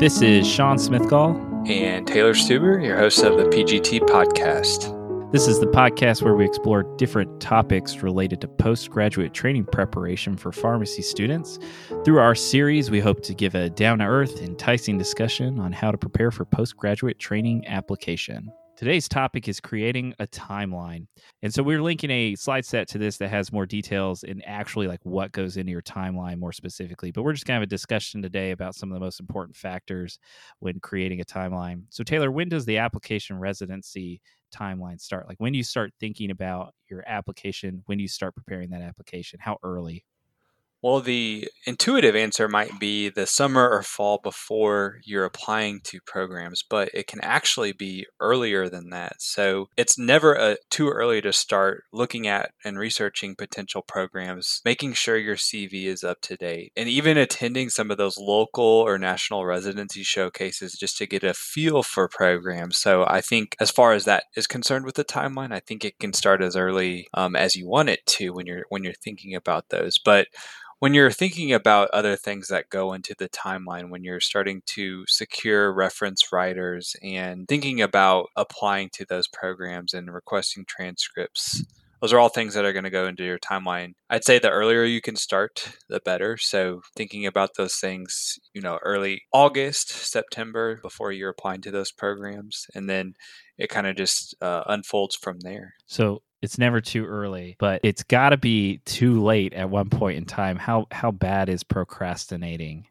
This is Sean Smithgall. And Taylor Stuber, your host of the PGT podcast. This is the podcast where we explore different topics related to postgraduate training preparation for pharmacy students. Through our series, we hope to give a down to earth, enticing discussion on how to prepare for postgraduate training application. Today's topic is creating a timeline. And so we're linking a slide set to this that has more details and actually like what goes into your timeline more specifically. But we're just going to have a discussion today about some of the most important factors when creating a timeline. So, Taylor, when does the application residency timeline start? Like when do you start thinking about your application? When do you start preparing that application? How early? Well, the intuitive answer might be the summer or fall before you're applying to programs, but it can actually be earlier than that. So it's never a, uh, too early to start looking at and researching potential programs, making sure your CV is up to date, and even attending some of those local or national residency showcases just to get a feel for programs. So I think, as far as that is concerned with the timeline, I think it can start as early um, as you want it to when you're when you're thinking about those, but when you're thinking about other things that go into the timeline, when you're starting to secure reference writers and thinking about applying to those programs and requesting transcripts, those are all things that are going to go into your timeline. I'd say the earlier you can start, the better. So thinking about those things, you know, early August, September before you're applying to those programs, and then it kind of just uh, unfolds from there. So it's never too early, but it's got to be too late at one point in time. How how bad is procrastinating?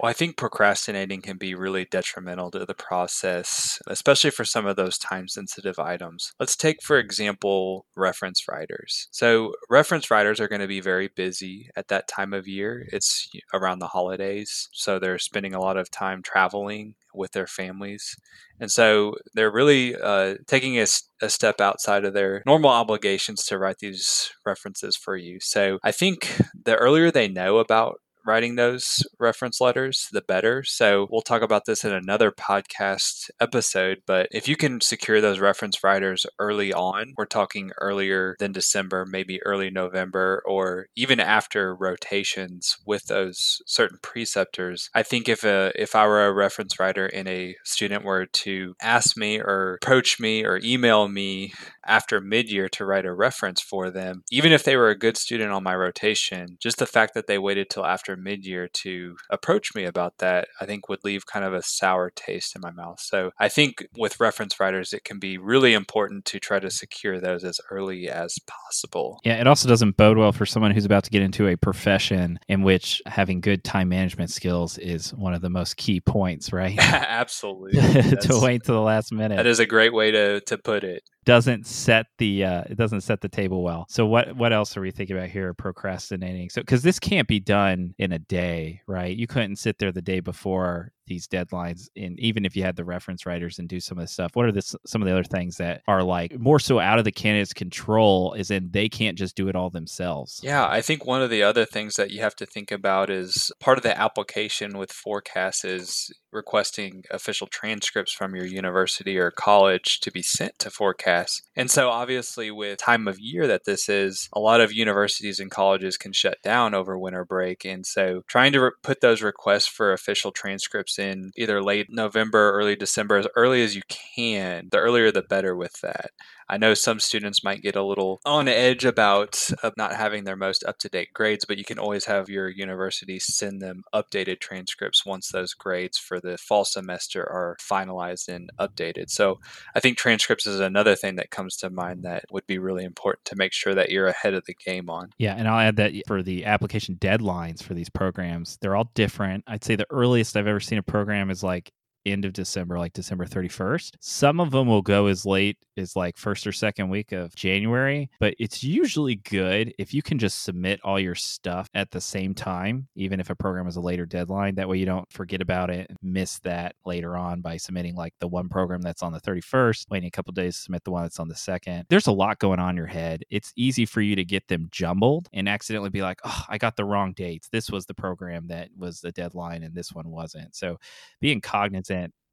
Well, I think procrastinating can be really detrimental to the process, especially for some of those time sensitive items. Let's take, for example, reference writers. So, reference writers are going to be very busy at that time of year. It's around the holidays. So, they're spending a lot of time traveling with their families. And so they're really uh, taking a, a, step outside of their normal obligations to write these references for you. So I think the earlier they know about writing those reference letters, the better. So we'll talk about this in another podcast episode. But if you can secure those reference writers early on, we're talking earlier than December, maybe early November, or even after rotations with those certain preceptors. I think if a if I were a reference writer and a student were to ask me or approach me or email me after mid year to write a reference for them, even if they were a good student on my rotation, just the fact that they waited till after mid year to approach me about that, I think would leave kind of a sour taste in my mouth. So I think with reference writers, it can be really important to try to secure those as early as possible. Yeah, it also doesn't bode well for someone who's about to get into a profession in which having good time management skills is one of the most key points, right? Absolutely. to wait to the last minute. That is a great way to, to put it doesn't set the uh, it doesn't set the table well. So what what else are we thinking about here? Procrastinating. So because this can't be done in a day, right? You couldn't sit there the day before these deadlines and even if you had the reference writers and do some of the stuff what are the, some of the other things that are like more so out of the candidate's control is in they can't just do it all themselves? Yeah i think one of the other things that you have to think about is part of the application with PhORCAS is requesting official transcripts from your university or college to be sent to PhORCAS and so obviously with time of year that this is a lot of universities and colleges can shut down over winter break. And so trying to re- put those requests for official transcripts in either late November, early December, as early as you can. The earlier the better with that. I know some students might get a little on edge about uh, not having their most up to date grades, but you can always have your university send them updated transcripts once those grades for the fall semester are finalized and updated. So I think transcripts is another thing that comes to mind that would be really important to make sure that you're ahead of the game on. Yeah, and I'll add that for the application deadlines for these programs, they're all different. I'd say the earliest I've ever seen a program is like end of December, like December 31st. Some of them will go as late as like first or second week of January, but it's usually good if you can just submit all your stuff at the same time, even if a program has a later deadline. That way you don't forget about it and miss that later on by submitting like the one program that's on the 31st, waiting a couple days to submit the one that's on the second. There's a lot going on in your head. It's easy for you to get them jumbled and accidentally be like, oh, I got the wrong dates. This was the program that was the deadline and this one wasn't. So being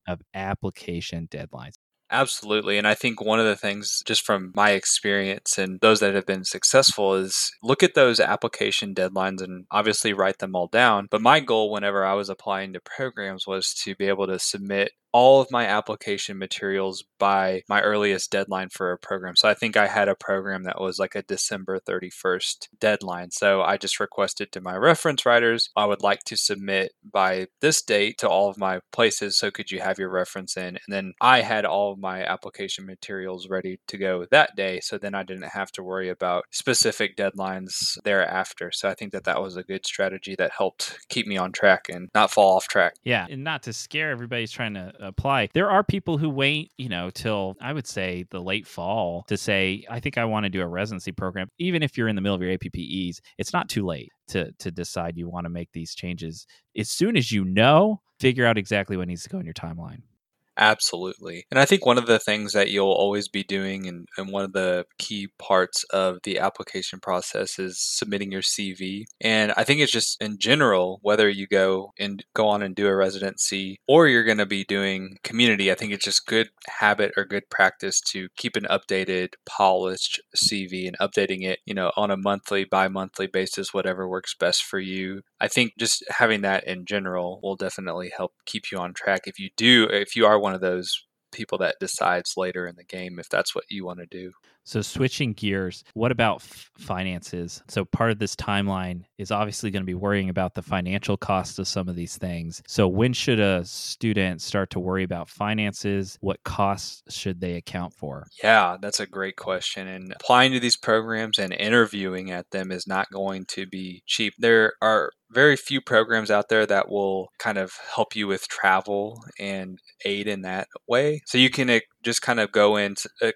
of application deadlines. Absolutely. And I think one of the things, just from my experience and those that have been successful, is look at those application deadlines and obviously write them all down. But my goal, whenever I was applying to programs, was to be able to submit all of my application materials by my earliest deadline for a program. So I think I had a program that was like a December 31st deadline. So I just requested to my reference writers, I would like to submit by this date to all of my places. So could you have your reference in? And then I had all of my application materials ready to go that day. So then I didn't have to worry about specific deadlines thereafter. So I think that that was a good strategy that helped keep me on track and not fall off track. Yeah. And not to scare everybody's trying to apply. There are people who wait, you know, till I would say the late fall to say, I think I want to do a residency program. Even if you're in the middle of your APPEs, it's not too late to to decide you want to make these changes. As soon as you know, figure out exactly what needs to go in your timeline. Absolutely. And I think one of the things that you'll always be doing, and, and one of the key parts of the application process is submitting your CV. And I think it's just in general, whether you go and go on and do a residency or you're going to be doing community, I think it's just good habit or good practice to keep an updated, polished CV and updating it, you know, on a monthly, bi monthly basis, whatever works best for you. I think just having that in general will definitely help keep you on track. If you do, if you are one of those people that decides later in the game if that's what you want to do. So, switching gears, what about f- finances? So, part of this timeline is obviously going to be worrying about the financial cost of some of these things. So, when should a student start to worry about finances? What costs should they account for? Yeah, that's a great question. And applying to these programs and interviewing at them is not going to be cheap. There are very few programs out there that will kind of help you with travel and aid in that way. So you can just kind of go in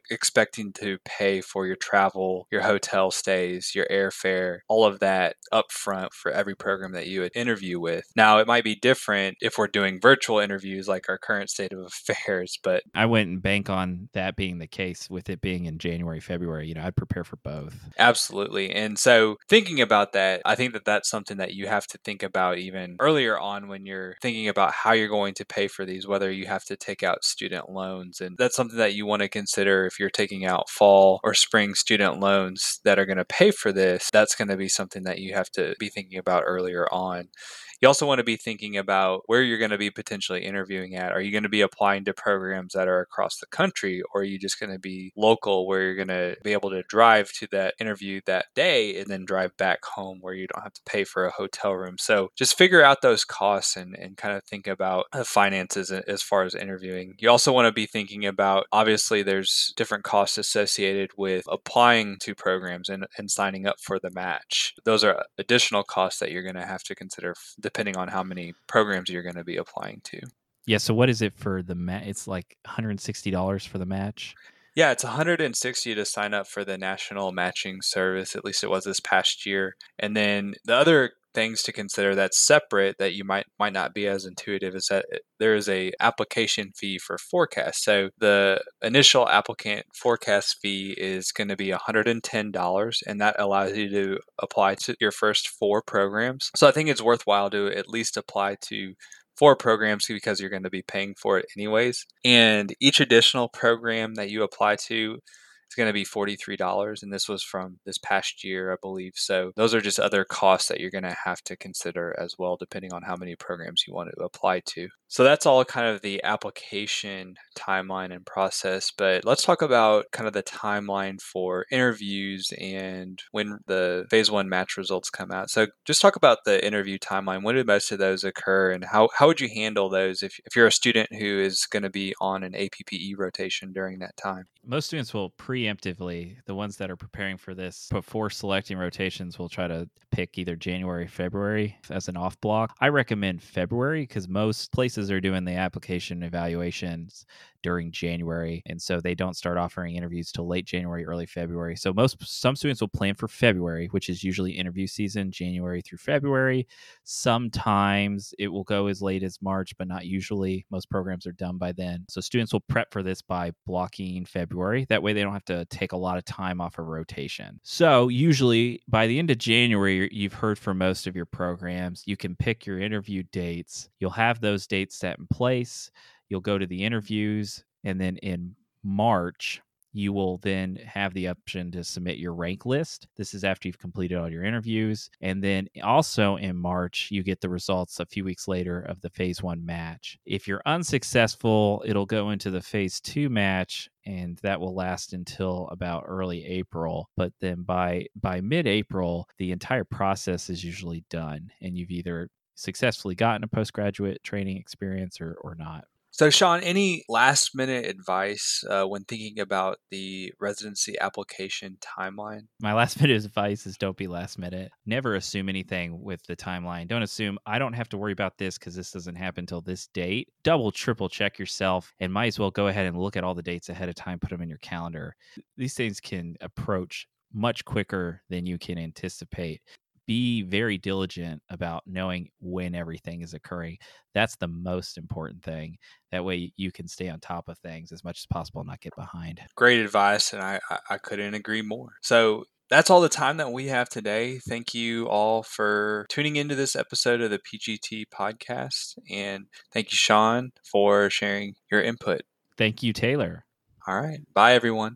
expecting to pay for your travel, your hotel stays, your airfare, all of that up front for every program that you would interview with. Now, it might be different if we're doing virtual interviews like our current state of affairs, but I wouldn't bank on that being the case with it being in January, February. You know, I'd prepare for both. Absolutely. And so thinking about that, I think that that's something that you have to think about even earlier on when you're thinking about how you're going to pay for these, whether you have to take out student loans. And that's something that you want to consider if you're taking out fall or spring student loans that are going to pay for this. That's going to be something that you have to be thinking about earlier on. You also want to be thinking about where you're going to be potentially interviewing at. Are you going to be applying to programs that are across the country, or are you just going to be local where you're going to be able to drive to that interview that day and then drive back home where you don't have to pay for a hotel room? So just figure out those costs and, and kind of think about the finances as far as interviewing. You also want to be thinking about obviously there's different costs associated with applying to programs and, and signing up for the match. Those are additional costs that you're going to have to consider depending on how many programs you're going to be applying to. Yeah. So what is it for the match? It's like $160 for the match. Yeah, it's 160 to sign up for the national matching service. At least it was this past year. And then the other things to consider that's separate that you might might not be as intuitive is that eh, there is a application fee for PhORCAS. So the initial applicant PhORCAS fee is going to be $110 and that allows you to apply to your first four programs. So I think it's worthwhile to at least apply to four programs because you're going to be paying for it anyways. And each additional program that you apply to it's going to be $43 and this was from this past year i believe. So those are just other costs that you're going to have to consider as well depending on how many programs you want to apply to. So that's all kind of the application timeline and process but let's talk about kind of the timeline for interviews and when the phase one match results come out. So just talk about the interview timeline. When do most of those occur and how, how would you handle those if, if you're a student who is going to be on an APPE rotation during that time? Most students will preemptively the ones that are preparing for this before selecting rotations will try to pick either january february as an off block. I recommend february because most places are doing the application evaluations during January. And so they don't start offering interviews till late January, early February. So most some students will plan for February, which is usually interview season, January through February. Sometimes it will go as late as March, but not usually. Most programs are done by then. So students will prep for this by blocking February. That way they don't have to take a lot of time off a rotation. So usually by the end of January, you've heard from most of your programs. You can pick your interview dates. You'll have those dates set in place You'll go to the interviews, and then in March, you will then have the option to submit your rank list. This is after you've completed all your interviews. And then also in March, you get the results a few weeks later of the phase one match. If you're unsuccessful, it'll go into the phase two match and that will last until about early April. But then by by mid-April, the entire process is usually done and you've either successfully gotten a postgraduate training experience or, or not. So, Sean, any last minute advice uh, when thinking about the residency application timeline? My last minute advice is don't be last minute. Never assume anything with the timeline. Don't assume I don't have to worry about this because this doesn't happen until this date. Double, triple check yourself and might as well go ahead and look at all the dates ahead of time, put them in your calendar. These things can approach much quicker than you can anticipate be very diligent about knowing when everything is occurring. That's the most important thing. That way you can stay on top of things as much as possible and not get behind. Great advice, and I, I couldn't agree more. So that's all the time that we have today. Thank you all for tuning into this episode of the PGT podcast. And thank you, Sean, for sharing your input. Thank you, Taylor. All right. Bye, everyone.